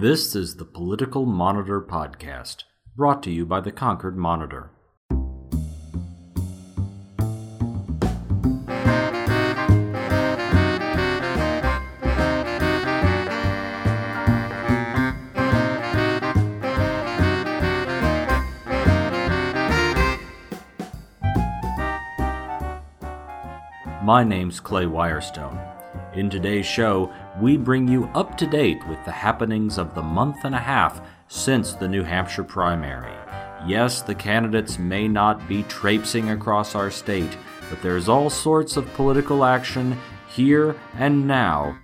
This is the Political Monitor Podcast, brought to you by the Concord Monitor. My name's Clay Wirestone. In today's show, we bring you up to date with the happenings of the month and a half since the New Hampshire primary. Yes, the candidates may not be traipsing across our state, but there's all sorts of political action here and now.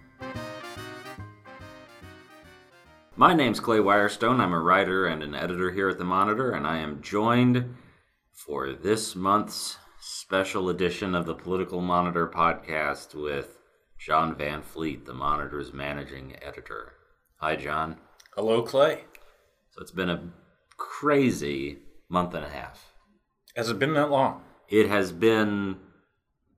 My name's Clay Wirestone. I'm a writer and an editor here at the Monitor, and I am joined for this month's special edition of the Political Monitor podcast with John Van Fleet, the Monitor's managing editor. Hi, John. Hello, Clay. So it's been a crazy month and a half. Has it been that long? It has been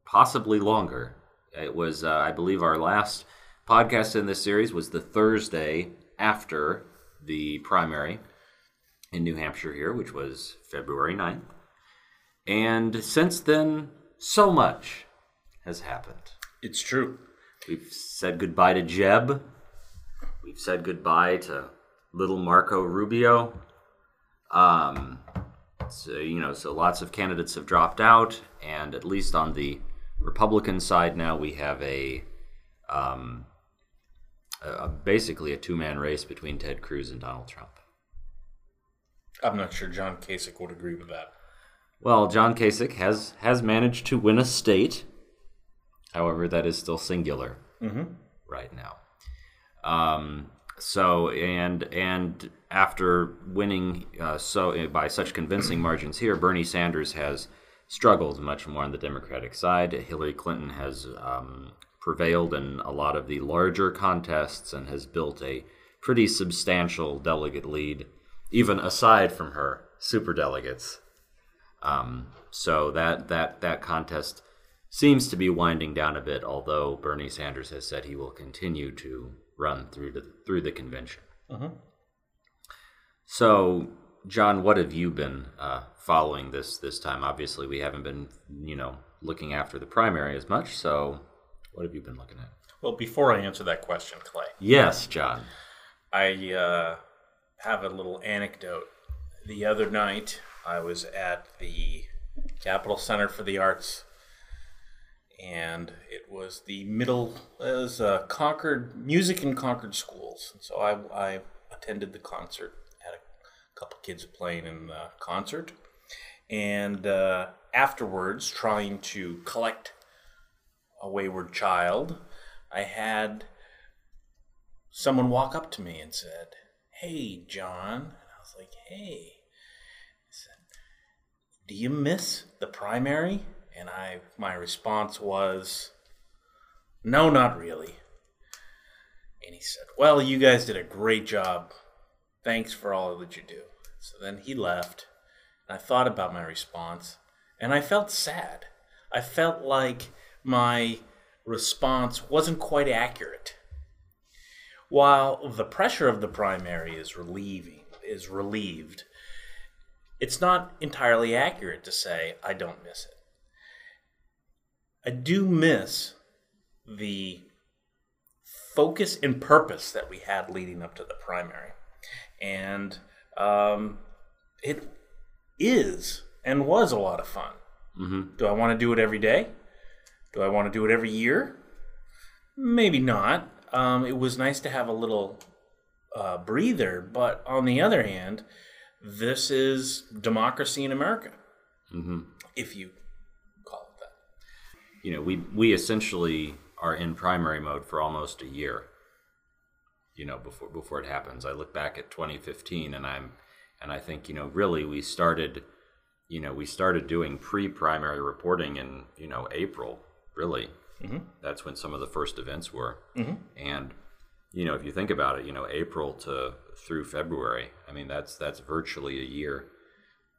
possibly longer. It was, uh, I believe, our last podcast in this series was the Thursday after the primary in New Hampshire here, which was February 9th. And since then, so much has happened. It's true. We've said goodbye to Jeb. We've said goodbye to little Marco Rubio. Um, so, you know, so lots of candidates have dropped out, and at least on the Republican side now, we have a, um, a, basically a two-man race between Ted Cruz and Donald Trump. I'm not sure John Kasich would agree with that. Well, John Kasich has has managed to win a state. However, that is still singular right now. Um, so and and after winning uh, so by such convincing margins here, Bernie Sanders has struggled much more on the Democratic side. Hillary Clinton has um, prevailed in a lot of the larger contests and has built a pretty substantial delegate lead, even aside from her superdelegates. Um, so that that that contest seems to be winding down a bit, although Bernie Sanders has said he will continue to run through the through the convention. So, John, what have you been uh, following this this time? Obviously, we haven't been, you know, looking after the primary as much. So, what have you been looking at? Well, before I answer that question, Clay, Yes, John. I uh, have a little anecdote. The other night, I was at the Capitol Center for the Arts, and it was the middle, it was uh, Concord Music in Concord Schools. And so I, I attended the concert, had a couple kids playing in the concert, and uh, afterwards, trying to collect a wayward child, I had someone walk up to me and said, Hey, John. And I was like, Hey. He said, Do you miss the primary? And I my response was, No, not really. And he said, Well, you guys did a great job. Thanks for all that you do. So then he left, and I thought about my response, and I felt sad. I felt like my response wasn't quite accurate. While the pressure of the primary is relieving, is relieved, it's not entirely accurate to say I don't miss it. I do miss the focus and purpose that we had leading up to the primary, and um, it is and was a lot of fun. Do I want to do it every day? Do I want to do it every year? Maybe not. Um, it was nice to have a little uh, breather, but on the other hand, this is democracy in America, Mm-hmm. if you call it that. You know, we we essentially are in primary mode for almost a year. You know, before before it happens, I look back at 2015, and I'm and I think you know, really, we started, you know, we started doing pre-primary reporting in you know April. Really, mm-hmm. that's when some of the first events were, mm-hmm. and you know, if you think about it, you know, April to through February, I mean, that's that's virtually a year,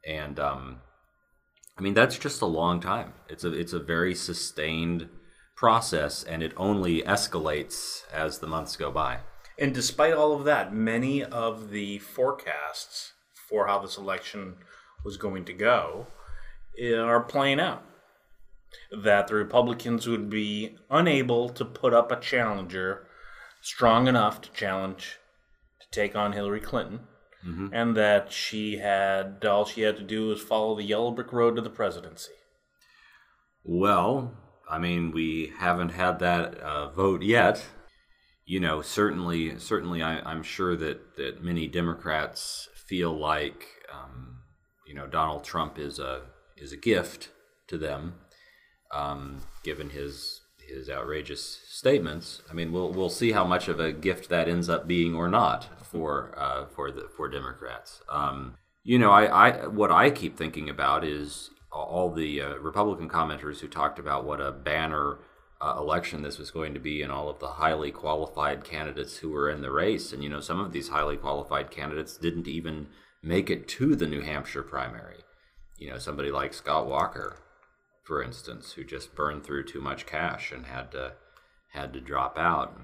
and um, I mean, that's just a long time. It's a it's a very sustained process, and it only escalates as the months go by. And despite all of that, many of the forecasts for how this election was going to go eh, are playing out. That the Republicans would be unable to put up a challenger strong enough to challenge to take on Hillary Clinton, and that she had all she had to do was follow the yellow brick road to the presidency. Well, I mean, we haven't had that uh, vote yet. You know, certainly, certainly, I, I'm sure that that many Democrats feel like, um, you know, Donald Trump is a is a gift to them, um, given his his outrageous statements. I mean, we'll we'll see how much of a gift that ends up being or not for uh, for the for Democrats. Um, you know, I, I what I keep thinking about is all the uh, Republican commenters who talked about what a banner uh, election this was going to be, and all of the highly qualified candidates who were in the race. And you know, some of these highly qualified candidates didn't even make it to the New Hampshire primary. You know, somebody like Scott Walker, for instance, who just burned through too much cash and had to had to drop out.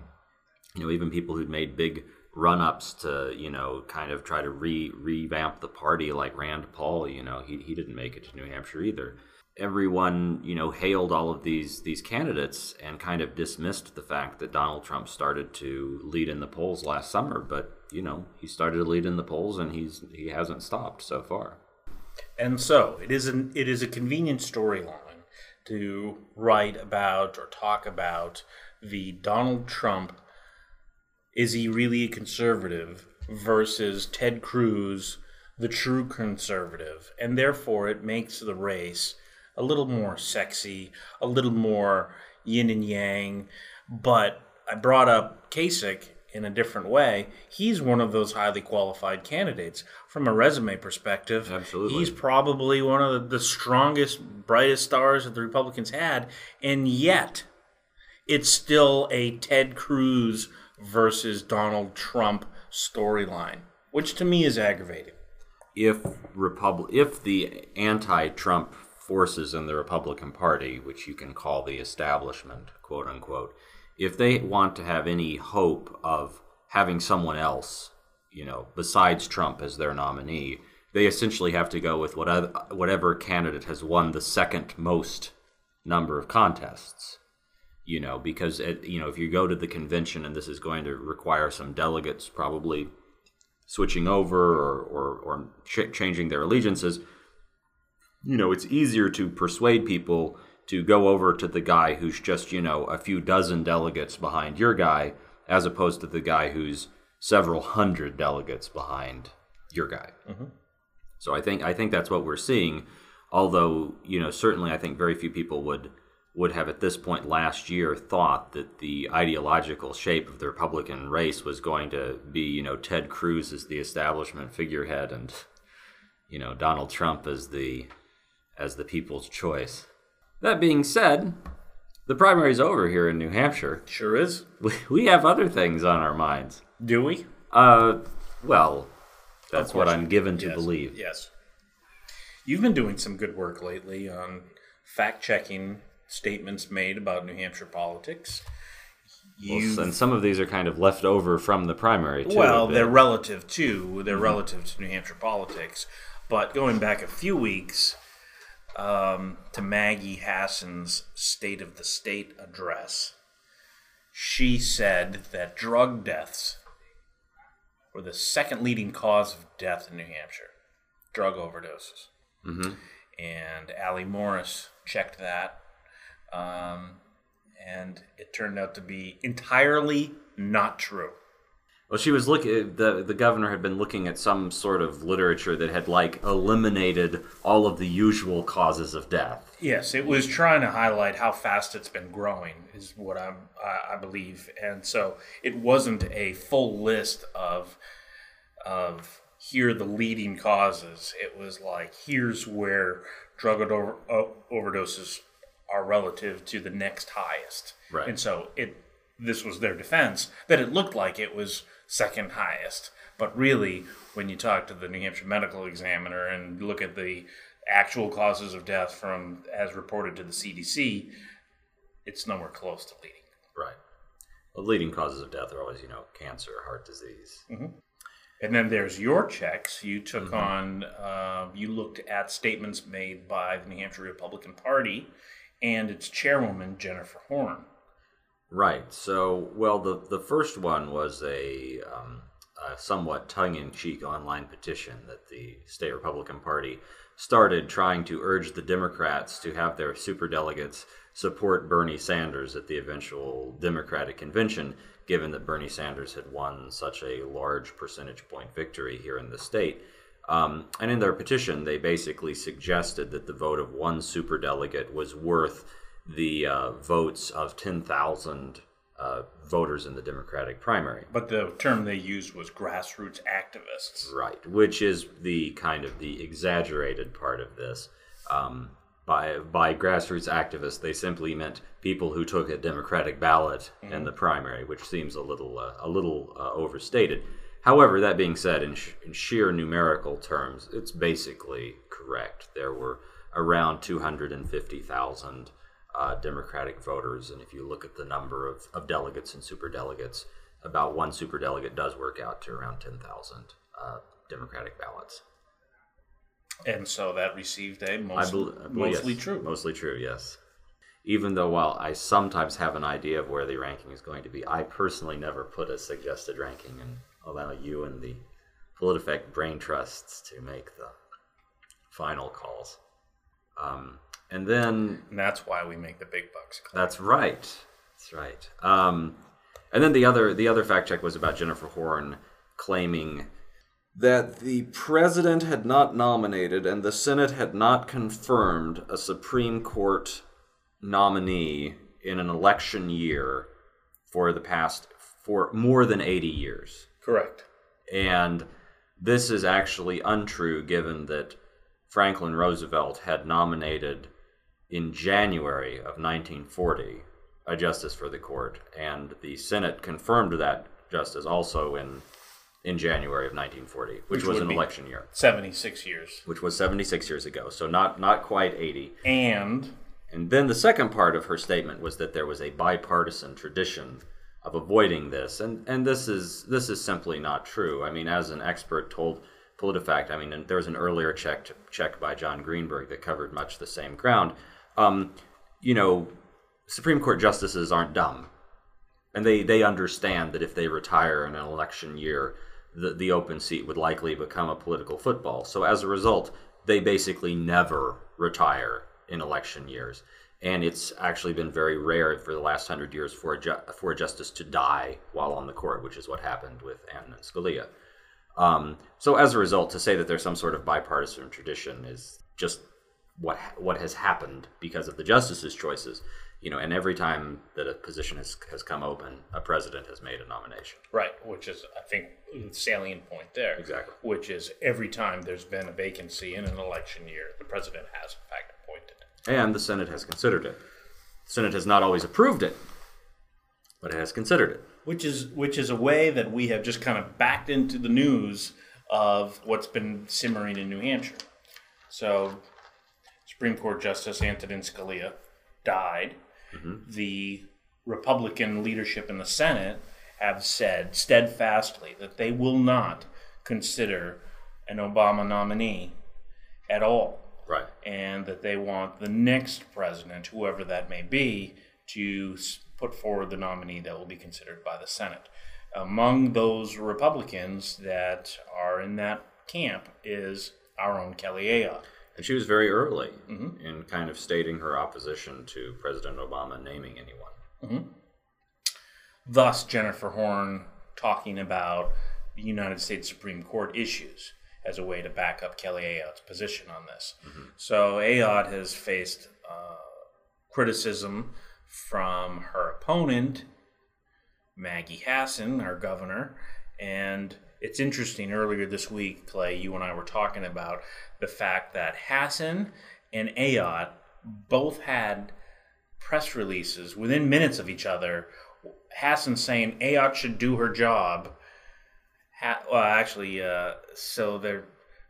You know, even people who'd made big run-ups to you know kind of try to re revamp the party like Rand Paul. You know, he he didn't make it to New Hampshire either. Everyone you know hailed all of these these candidates and kind of dismissed the fact that Donald Trump started to lead in the polls last summer. But you know, he started to lead in the polls and he's he hasn't stopped so far. And so it is an it is a convenient storyline to write about or talk about the Donald Trump is he really a conservative versus Ted Cruz the true conservative and therefore it makes the race a little more sexy, a little more yin and yang, but I brought up Kasich in a different way. He's one of those highly qualified candidates from a resume perspective. Absolutely. He's probably one of the, the strongest, brightest stars that the Republicans had, and yet it's still a Ted Cruz versus Donald Trump storyline, which to me is aggravating. if Repub- if the anti-Trump forces in the Republican Party, which you can call the establishment, quote unquote, if they want to have any hope of having someone else, you know, besides Trump as their nominee, they essentially have to go with whatever whatever candidate has won the second most number of contests you know, because it, you know if you go to the convention and this is going to require some delegates probably switching over or or, or ch- changing their allegiances, you know, it's easier to persuade people to go over to the guy who's just you know a few dozen delegates behind your guy, as opposed to the guy who's several hundred delegates behind your guy. Mm-hmm. So I think I think that's what we're seeing. Although you know, certainly I think very few people would would have at this point last year thought that the ideological shape of the Republican race was going to be you know Ted Cruz as the establishment figurehead and you know Donald Trump as the as the people's choice. That being said, the primary's over here in New Hampshire. Sure is. We, we have other things on our minds. Do we? Uh, well, that's what. I'm given to Yes. believe. Yes. You've been doing some good work lately on fact checking statements made about New Hampshire politics. You and some of these are kind of left over from the primary too. well, they're relative to they're relative to New Hampshire politics, but going back a few weeks um, to Maggie Hassan's State of the State address, she said that drug deaths were the second leading cause of death in New Hampshire, drug overdoses. Mm-hmm. And Allie Morris checked that, um, and it turned out to be entirely not true. Well, she was looking. the The governor had been looking at some sort of literature that had like eliminated all of the usual causes of death. Yes, it was trying to highlight how fast it's been growing, is what I'm, I, I believe, and so it wasn't a full list of of here are the leading causes. It was like here's where drug over, overdoses are relative to the next highest, Right. And so it this was their defense that it looked like it was second highest, but really, when you talk to the New Hampshire Medical Examiner and look at the actual causes of death from as reported to the CDC, it's nowhere close to leading. Right. The leading causes of death are always, you know, cancer, heart disease. And then there's your checks. You took on, uh, you looked at statements made by the New Hampshire Republican Party and its chairwoman, Jennifer Horn. Right. So, well, the the first one was a, um, a somewhat tongue-in-cheek online petition that the state Republican Party started, trying to urge the Democrats to have their superdelegates support Bernie Sanders at the eventual Democratic convention, given that Bernie Sanders had won such a large percentage point victory here in the state. Um, and in their petition, they basically suggested that the vote of one superdelegate was worth the uh, votes of 10,000 uh, voters in the Democratic primary. But the term they used was grassroots activists. Right, which is the kind of the exaggerated part of this. Um, by by grassroots activists, they simply meant people who took a Democratic ballot in the primary, which seems a little uh, a little uh, overstated. However, that being said, in, sh- in sheer numerical terms, it's basically correct. There were around 250,000 uh, Democratic voters, and if you look at the number of, of delegates and superdelegates, about one superdelegate does work out to around 10,000 uh, Democratic ballots. And so that received a most, bel- I believe- mostly yes, true. Mostly true, yes. Even though, while I sometimes have an idea of where the ranking is going to be, I personally never put a suggested ranking and allow you and the PolitiFact brain trusts to make the final calls. Um, and then and that's why we make the big bucks. that's right. That's right. Um, and then the other the other fact check was about Jennifer Horn claiming that the president had not nominated and the Senate had not confirmed a Supreme Court nominee in an election year for the past for more than 80 years. Correct. And this is actually untrue given that Franklin Roosevelt had nominated in January of 1940 a justice for the court, and the Senate confirmed that justice also in in January of 1940, which, Which was an election year, 76 years. which was 76 years ago, so not not quite 80. And And then the second part of her statement was that there was a bipartisan tradition of avoiding this, and and this is this is simply not true. I mean, as an expert told PolitiFact, I mean, there was an earlier check check by John Greenberg that covered much the same ground. Um, you know, Supreme Court justices aren't dumb, and they they understand that if they retire in an election year, the the open seat would likely become a political football. So as a result, they basically never retire in election years, and it's actually been very rare for the last hundred years for a ju- for a justice to die while on the court, which is what happened with Antonin Scalia. Um, so as a result, to say that there's some sort of bipartisan tradition is just what what has happened because of the justices' choices. You know, and every time that a position has has come open, a president has made a nomination. right, which is I think the salient point there. Exactly. Which is every time there's been a vacancy in an election year, the president has in fact. And the Senate has considered it. The Senate has not always approved it, but it has considered it. which is which is a way that we have just kind of backed into the news of what's been simmering in New Hampshire. So, Supreme Court Justice Antonin Scalia died. Mm-hmm. The Republican leadership in the Senate have said steadfastly that they will not consider an Obama nominee at all Right. and that they want the next president, whoever that may be, to put forward the nominee that will be considered by the Senate. Among those Republicans that are in that camp is our own Kelly Ayotte. And she was very early mm-hmm. in kind of stating her opposition to President Obama naming anyone. Mm-hmm. Thus, Jennifer Horn talking about the United States Supreme Court issues as a way to back up Kelly Ayotte's position on this. So Ayotte has faced uh, criticism from her opponent, Maggie Hassan, our governor, and it's interesting. Earlier this week, Clay, you and I were talking about the fact that Hassan and Ayotte both had press releases within minutes of each other. Hassan saying Ayotte should do her job. Ha- well, actually, uh, so the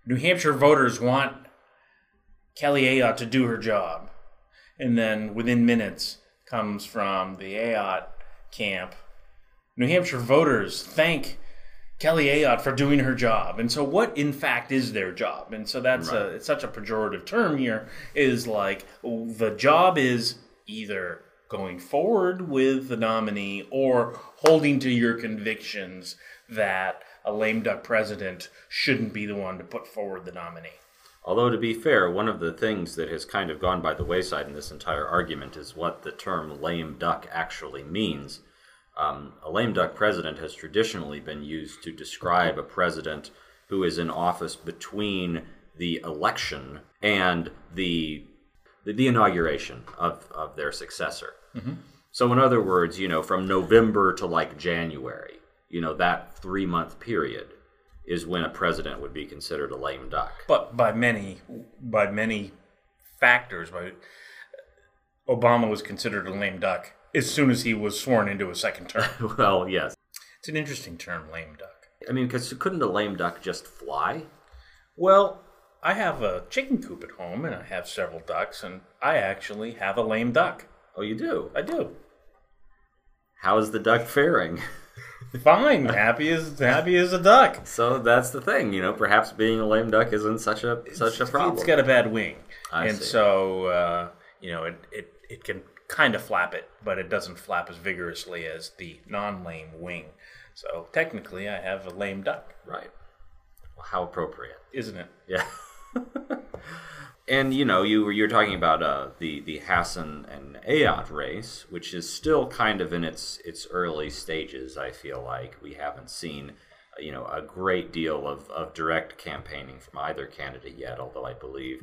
New Hampshire voters want Kelly Ayotte to do her job, and then within minutes comes from the Ayotte camp New Hampshire voters thank Kelly Ayotte for doing her job. And so, what in fact is their job? And so, that's a, it's such a pejorative term here. Is like the job is either going forward with the nominee or holding to your convictions that a lame duck president shouldn't be the one to put forward the nominee. Although, to be fair, one of the things that has kind of gone by the wayside in this entire argument is what the term lame duck actually means. Um, a lame duck president has traditionally been used to describe a president who is in office between the election and the the, the inauguration of, of their successor. So, in other words, you know, from November to like January, you know, that three month period is when a president would be considered a lame duck. But by many, by many factors, by Obama was considered a lame duck as soon as he was sworn into a second term. well, yes. it's an interesting term, lame duck. I mean, because couldn't a lame duck just fly? Well, I have a chicken coop at home, and I have several ducks, and I actually have a lame duck. Oh, you do? I do. How is the duck faring? Fine, happy as happy as a duck. So that's the thing, you know. Perhaps being a lame duck isn't such a such a problem. It's got a bad wing, I and see. so uh, you know it, it it can kind of flap it, but it doesn't flap as vigorously as the non-lame wing. So technically, I have a lame duck, right. Well, how appropriate. isn't it? Yeah. and you know, you you're talking about uh, the the Hassan and Ayotte race, which is still kind of in its its early stages. I feel like we haven't seen uh, you know a great deal of, of direct campaigning from either candidate yet. Although I believe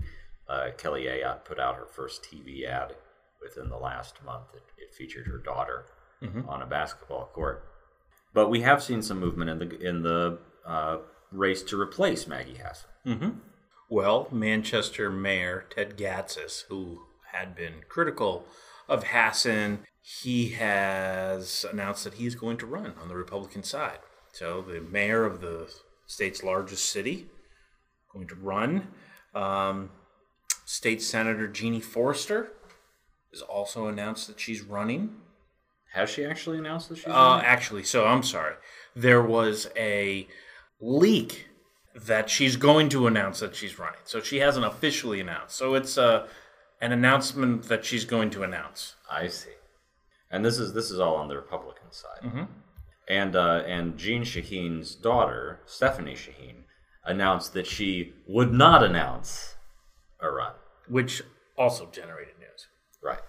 uh, Kelly Ayotte put out her first TV ad within the last month. It, it featured her daughter on a basketball court. But we have seen some movement in the in the uh, race to replace Maggie Hassan. Well, Manchester Mayor Ted Gatsas, who had been critical of Hassan, he has announced that he's going to run on the Republican side. So the mayor of the state's largest city going to run. Um, State Senator Jeanie Forrester has also announced that she's running. Has she actually announced that she's Uh, actually, so I'm sorry. There was a leak that she's going to announce that she's running. So she hasn't officially announced. So it's uh, an announcement that she's going to announce. I see. And this is this is all on the Republican side. And uh, and Jeanne Shaheen's daughter, Stefany Shaheen, announced that she would not announce a run. which also generated news. Right.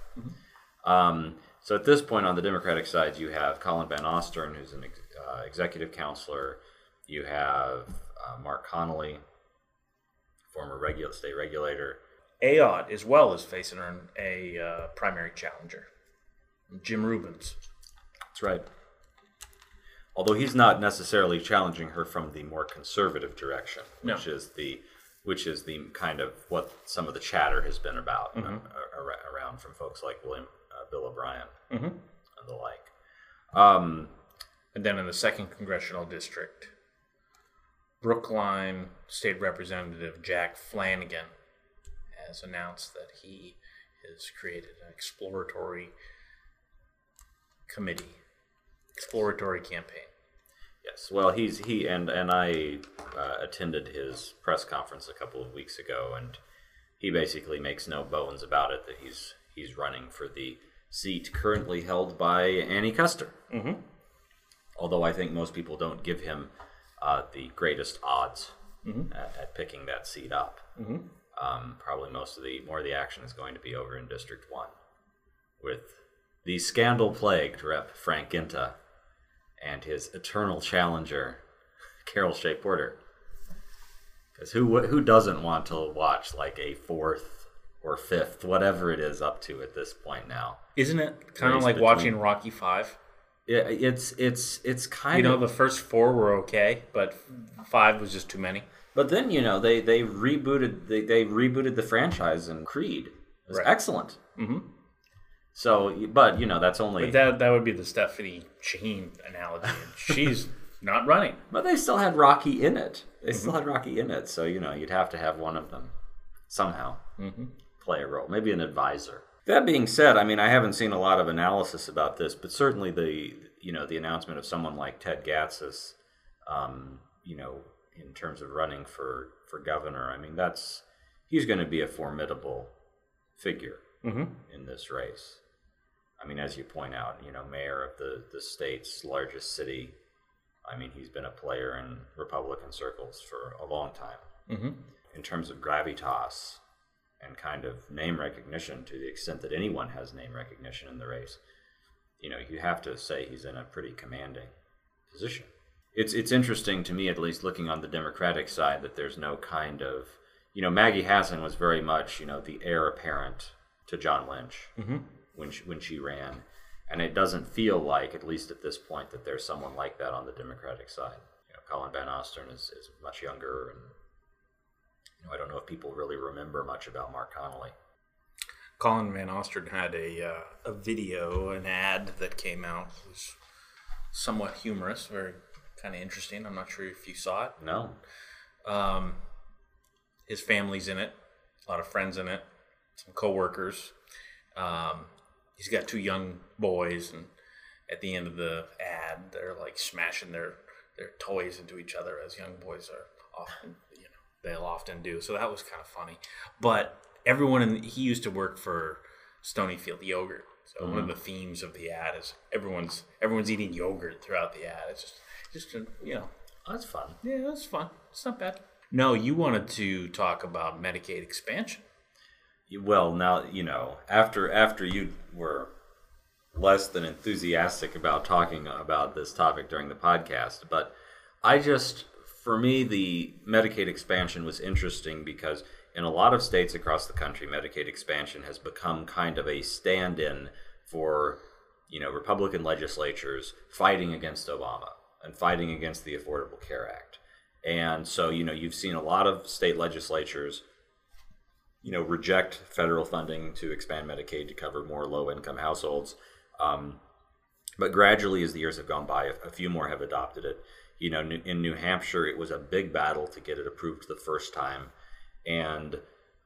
Um, so at this point on the Democratic side, you have Colin Van Ostern, who's an ex- uh, executive counselor. You have uh, Mark Connolly, former regul- state regulator. Ayotte, as well, is facing a uh, primary challenger, Jim Rubens. That's right. Although he's not necessarily challenging her from the more conservative direction, No. which is the which is the kind of what some of the chatter has been about uh, around from folks like William uh, Bill O'Brien and the like. Um, And then in the second congressional district, Brookline State Representative Jack Flanagan has announced that he has created an exploratory committee, exploratory campaign. Yes, well, he's he and and I uh, attended his press conference a couple of weeks ago, and he basically makes no bones about it that he's he's running for the seat currently held by Annie Kuster. Mm-hmm. Although I think most people don't give him uh, the greatest odds at, at picking that seat up. Um, probably most of the more of the action is going to be over in District One, with the scandal-plagued Rep Frank Guinta and his eternal challenger, Carol Shea Porter. Because who who doesn't want to watch like a fourth or fifth, whatever it is up to at this point now? Isn't it kind of like between- watching Rocky Five? Yeah, it's it's it's kind of You know, of. the first four were okay, but five was just too many. but then you know they they rebooted they, they rebooted the franchise and Creed. It was Right. excellent. Mm-hmm. So, but you know that's only. But that that would be the Stefany Shaheen analogy. She's not running. But they still had Rocky in it. They still had Rocky in it. So, you know, you'd have to have one of them somehow play a role, maybe an advisor. That being said, I mean, I haven't seen a lot of analysis about this, but certainly the you know the announcement of someone like Ted Gatsas, um, you know, in terms of running for for governor. I mean, that's he's going to be a formidable figure in this race. I mean, as you point out, you know, mayor of the the state's largest city. I mean, he's been a player in Republican circles for a long time. Mm-hmm. In terms of gravitas and kind of name recognition, to the extent that anyone has name recognition in the race, you know, you have to say he's in a pretty commanding position. It's it's interesting to me, at least, looking on the Democratic side, that there's no kind of, you know, Maggie Hassan was very much, you know, the heir apparent to John Lynch mm-hmm. when she, when she ran, and it doesn't feel like, at least at this point, that there's someone like that on the Democratic side. You know, Colin Van Ostern is, is much younger, and you know, I don't know if people really remember much about Mark Connolly. Colin Van Ostern had a uh, a video, an ad that came out. It was somewhat humorous, very kind of interesting. I'm not sure if you saw it. No, Um, his family's in it, a lot of friends in it, some coworkers. Um, he's got two young boys, and at the end of the ad, they're like smashing their their toys into each other, as young boys are often, they'll often do. So that was kind of funny. But everyone in he used to work for Stonyfield Yogurt. So one of mm-hmm. the themes of the ad is everyone's everyone's eating yogurt throughout the ad. It's just just uh, you know oh, that's fun. yeah, that's fun. It's not bad. No, you wanted to talk about Medicaid expansion. Well, now you know after after you were less than enthusiastic about talking about this topic during the podcast, but I just for me the Medicaid expansion was interesting because in a lot of states across the country, Medicaid expansion has become kind of a stand-in for you know Republican legislatures fighting against Obama and fighting against the Affordable Care Act. And so, you know, you've seen a lot of state legislatures you know, reject federal funding to expand Medicaid to cover more low income households. Um, but gradually, as the years have gone by, a few more have adopted it. You know, in New Hampshire, it was a big battle to get it approved the first time. And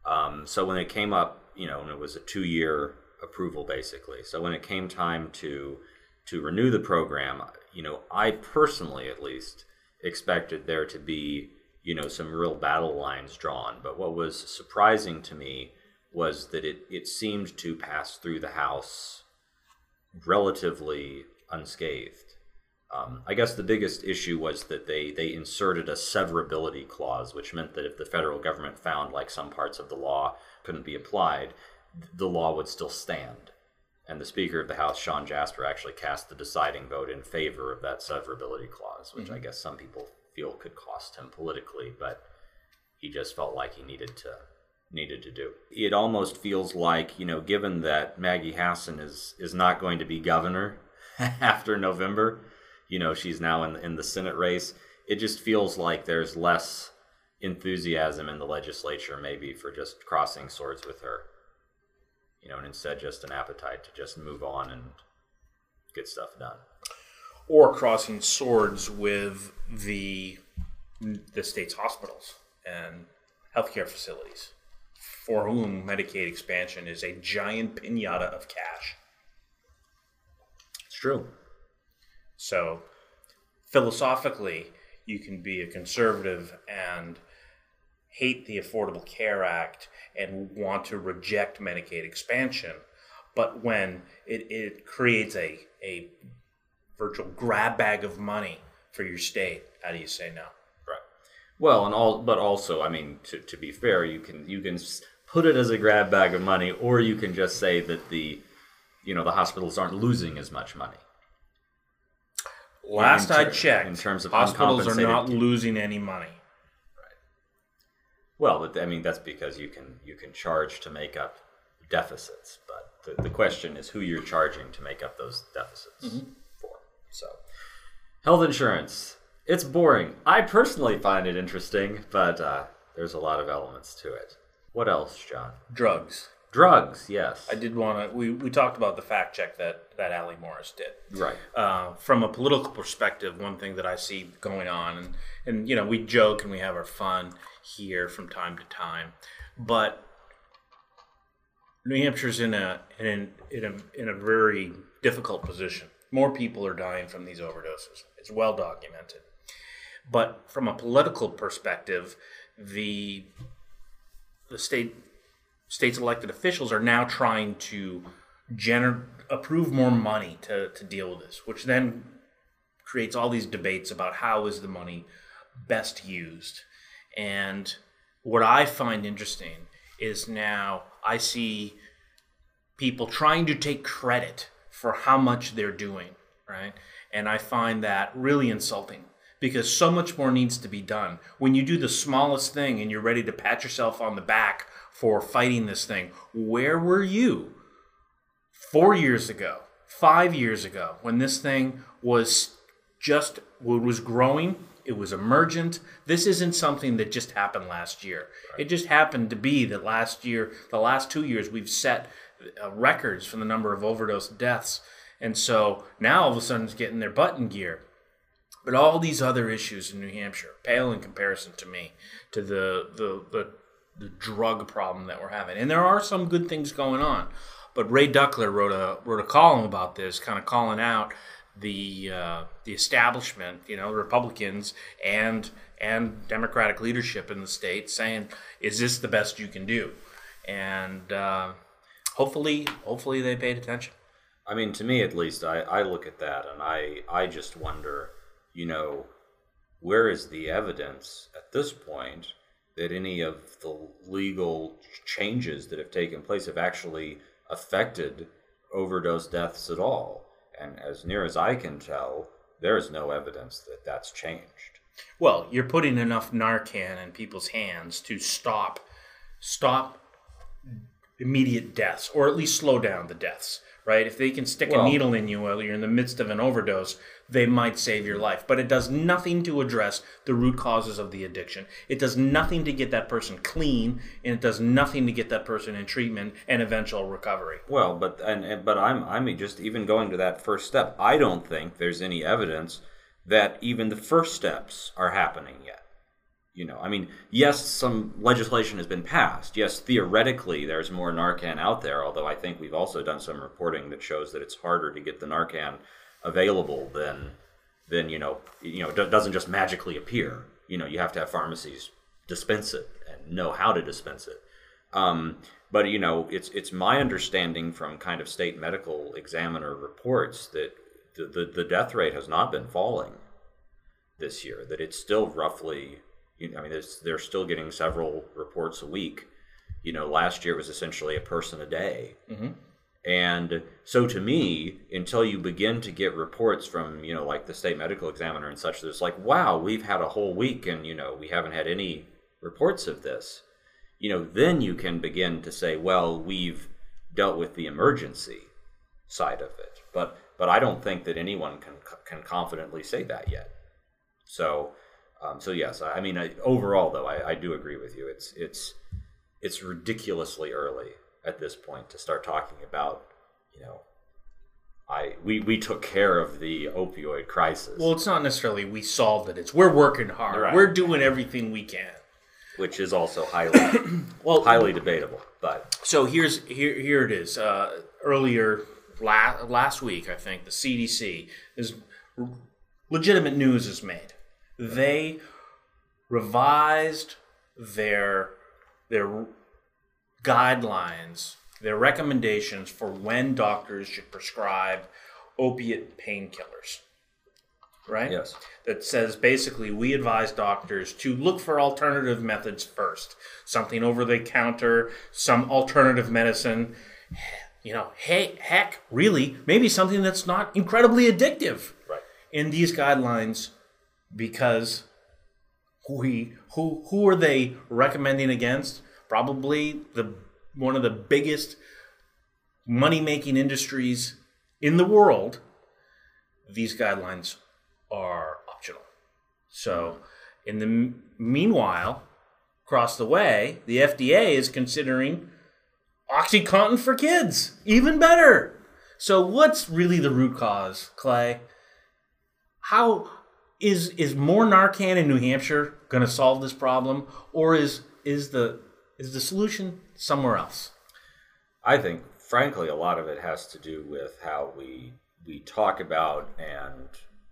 um, so when it came up, you know, and it was a two year approval basically. So when it came time to to renew the program, you know, I personally at least expected there to be, you know, some real battle lines drawn. But what was surprising to me was that it, it seemed to pass through the House relatively unscathed. Um, I guess the biggest issue was that they, they inserted a severability clause, which meant that if the federal government found like some parts of the law couldn't be applied, the law would still stand. And the Speaker of the House, Shawn Jasper, actually cast the deciding vote in favor of that severability clause, which I guess some people feel could cost him politically, but he just felt like he needed to needed to do. It almost feels like, you know, given that Maggie Hassan is is not going to be governor after November, you know, she's now in in the Senate race, it just feels like there's less enthusiasm in the legislature maybe for just crossing swords with her. You know, and instead just an appetite to just move on and get stuff done. Or crossing swords with the the state's hospitals and healthcare facilities, for whom Medicaid expansion is a giant pinata of cash. It's true. So, philosophically, you can be a conservative and hate the Affordable Care Act and want to reject Medicaid expansion. But when it, it creates a, a virtual grab bag of money for your state, how do you say no? Right. Well, and all, but also, I mean, to, to be fair, you can you can put it as a grab bag of money, or you can just say that the, you know, the hospitals aren't losing as much money. Last I ter- checked, in terms of hospitals are not losing any money. Well, but I mean that's because you can you can charge to make up deficits, but the, the question is who you're charging to make up those deficits for. So, health insurance, it's boring. I personally find it interesting, but uh, there's a lot of elements to it. What else, John? Drugs. Drugs, yes. I did want to. We, we talked about the fact check that that Allie Morris did. right. uh, from a political perspective, one thing that I see going on, and, and you know, we joke and we have our fun here from time to time, but New Hampshire's in a in, in a in a very difficult position More people are dying from these overdoses. It's well documented. But from a political perspective, the the state states elected officials are now trying to gener- approve more money to, to deal with this, which then creates all these debates about how is the money best used. And what I find interesting is now I see people trying to take credit for how much they're doing, right? And I find that really insulting because so much more needs to be done. When you do the smallest thing and you're ready to pat yourself on the back for fighting this thing, where were you four years ago, five years ago, when this thing was just was growing? It was emergent. This isn't something that just happened last year. Right. It just happened to be that last year, the last two years, we've set uh, records for the number of overdose deaths. And so now all of a sudden it's getting their butt in gear. But all these other issues in New Hampshire pale in comparison to me, to the, the, the, the drug problem that we're having. And there are some good things going on. But Ray Duckler wrote a, wrote a column about this, kind of calling out the uh, the establishment, you know, Republicans and and Democratic leadership in the state, saying, "Is this the best you can do?" And uh, hopefully, hopefully they paid attention. I mean, to me at least, I, I look at that and I, I just wonder, you know, where is the evidence at this point that any of the legal changes that have taken place have actually affected overdose deaths at all? And as near as I can tell, there is no evidence that that's changed. Well, you're putting enough Narcan in people's hands to stop stop immediate deaths, or at least slow down the deaths. Right? If they can stick well, a needle in you while you're in the midst of an overdose, they might save your life. But it does nothing to address the root causes of the addiction. It does nothing to get that person clean, and it does nothing to get that person in treatment and eventual recovery. Well, but and, and but I'm I'm just even going to that first step. I don't think there's any evidence that even the first steps are happening yet you know, I mean, yes, some legislation has been passed. Yes, theoretically, there's more Narcan out there. Although I think we've also done some reporting that shows that it's harder to get the Narcan available than than you know, you know, it doesn't just magically appear. You know, you have to have pharmacies dispense it and know how to dispense it. Um, but you know, it's it's my understanding from kind of state medical examiner reports that the, the, the death rate has not been falling this year. That it's still roughly you know, I mean, they're still getting several reports a week. You know, last year was essentially a person a day. Mm-hmm. And so to me, until you begin to get reports from, you know, like the state medical examiner and such, that's like, wow, we've had a whole week and, you know, we haven't had any reports of this. You know, then you can begin to say, well, we've dealt with the emergency side of it. But but I don't think that anyone can can confidently say that yet. So um, so yes, I mean I, overall though I, I do agree with you. It's it's it's ridiculously early at this point to start talking about you know I we, we took care of the opioid crisis. Well, it's not necessarily we solved it. It's we're working hard. Right. We're doing everything we can, which is also highly well highly debatable. But so here's here here it is. Uh, earlier last last week, I think the CDC is legitimate news is made they revised their their guidelines, their recommendations for when doctors should prescribe opiate painkillers. Right? Yes. That says basically we advise doctors to look for alternative methods first. Something over the counter, some alternative medicine. You know, hey, heck, really, maybe something that's not incredibly addictive. Right. In these guidelines, because we who who are they recommending against? Probably the one of the biggest money making industries in the world. These guidelines are optional. So, in the meanwhile, across the way, the FDA is considering OxyContin for kids. Even better. So, what's really the root cause, Clay? How is is more Narcan in New Hampshire going to solve this problem, or is is the is the solution somewhere else? I think, frankly, a lot of it has to do with how we we talk about and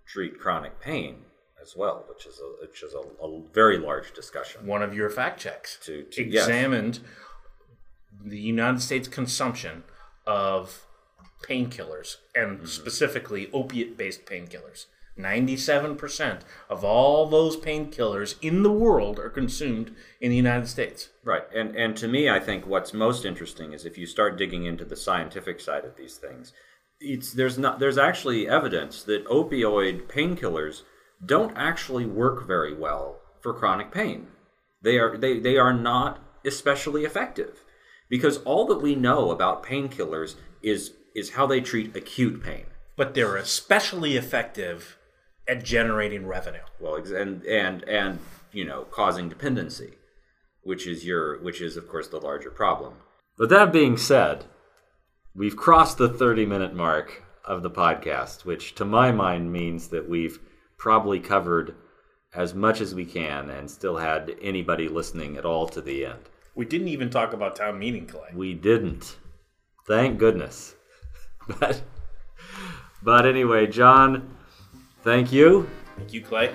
treat chronic pain as well, which is a, which is a, a very large discussion. One of your fact checks To- to- yes. examined the United States consumption of painkillers and Mm-hmm. specifically opiate based painkillers. 97% of all those painkillers in the world are consumed in the United States. Right, and and to me, I think what's most interesting is if you start digging into the scientific side of these things, it's there's not there's actually evidence that opioid painkillers don't actually work very well for chronic pain. They are they they are not especially effective because all that we know about painkillers is is how they treat acute pain. But they're especially effective at generating revenue. well and and and you know causing dependency which is your which is of course the larger problem but that being said we've crossed the 30 minute mark of the podcast which to my mind means that we've probably covered as much as we can and still had anybody listening at all to the end We didn't even talk about town meeting, Clay. we didn't thank goodness but but anyway john thank you Thank you, Clay.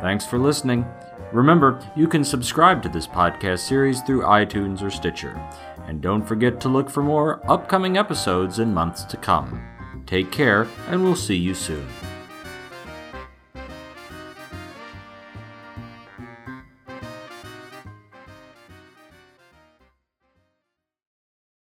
Thanks for listening. Remember, you can subscribe to this podcast series through iTunes or Stitcher. And don't forget to look for more upcoming episodes in months to come. Take care, and we'll see you soon.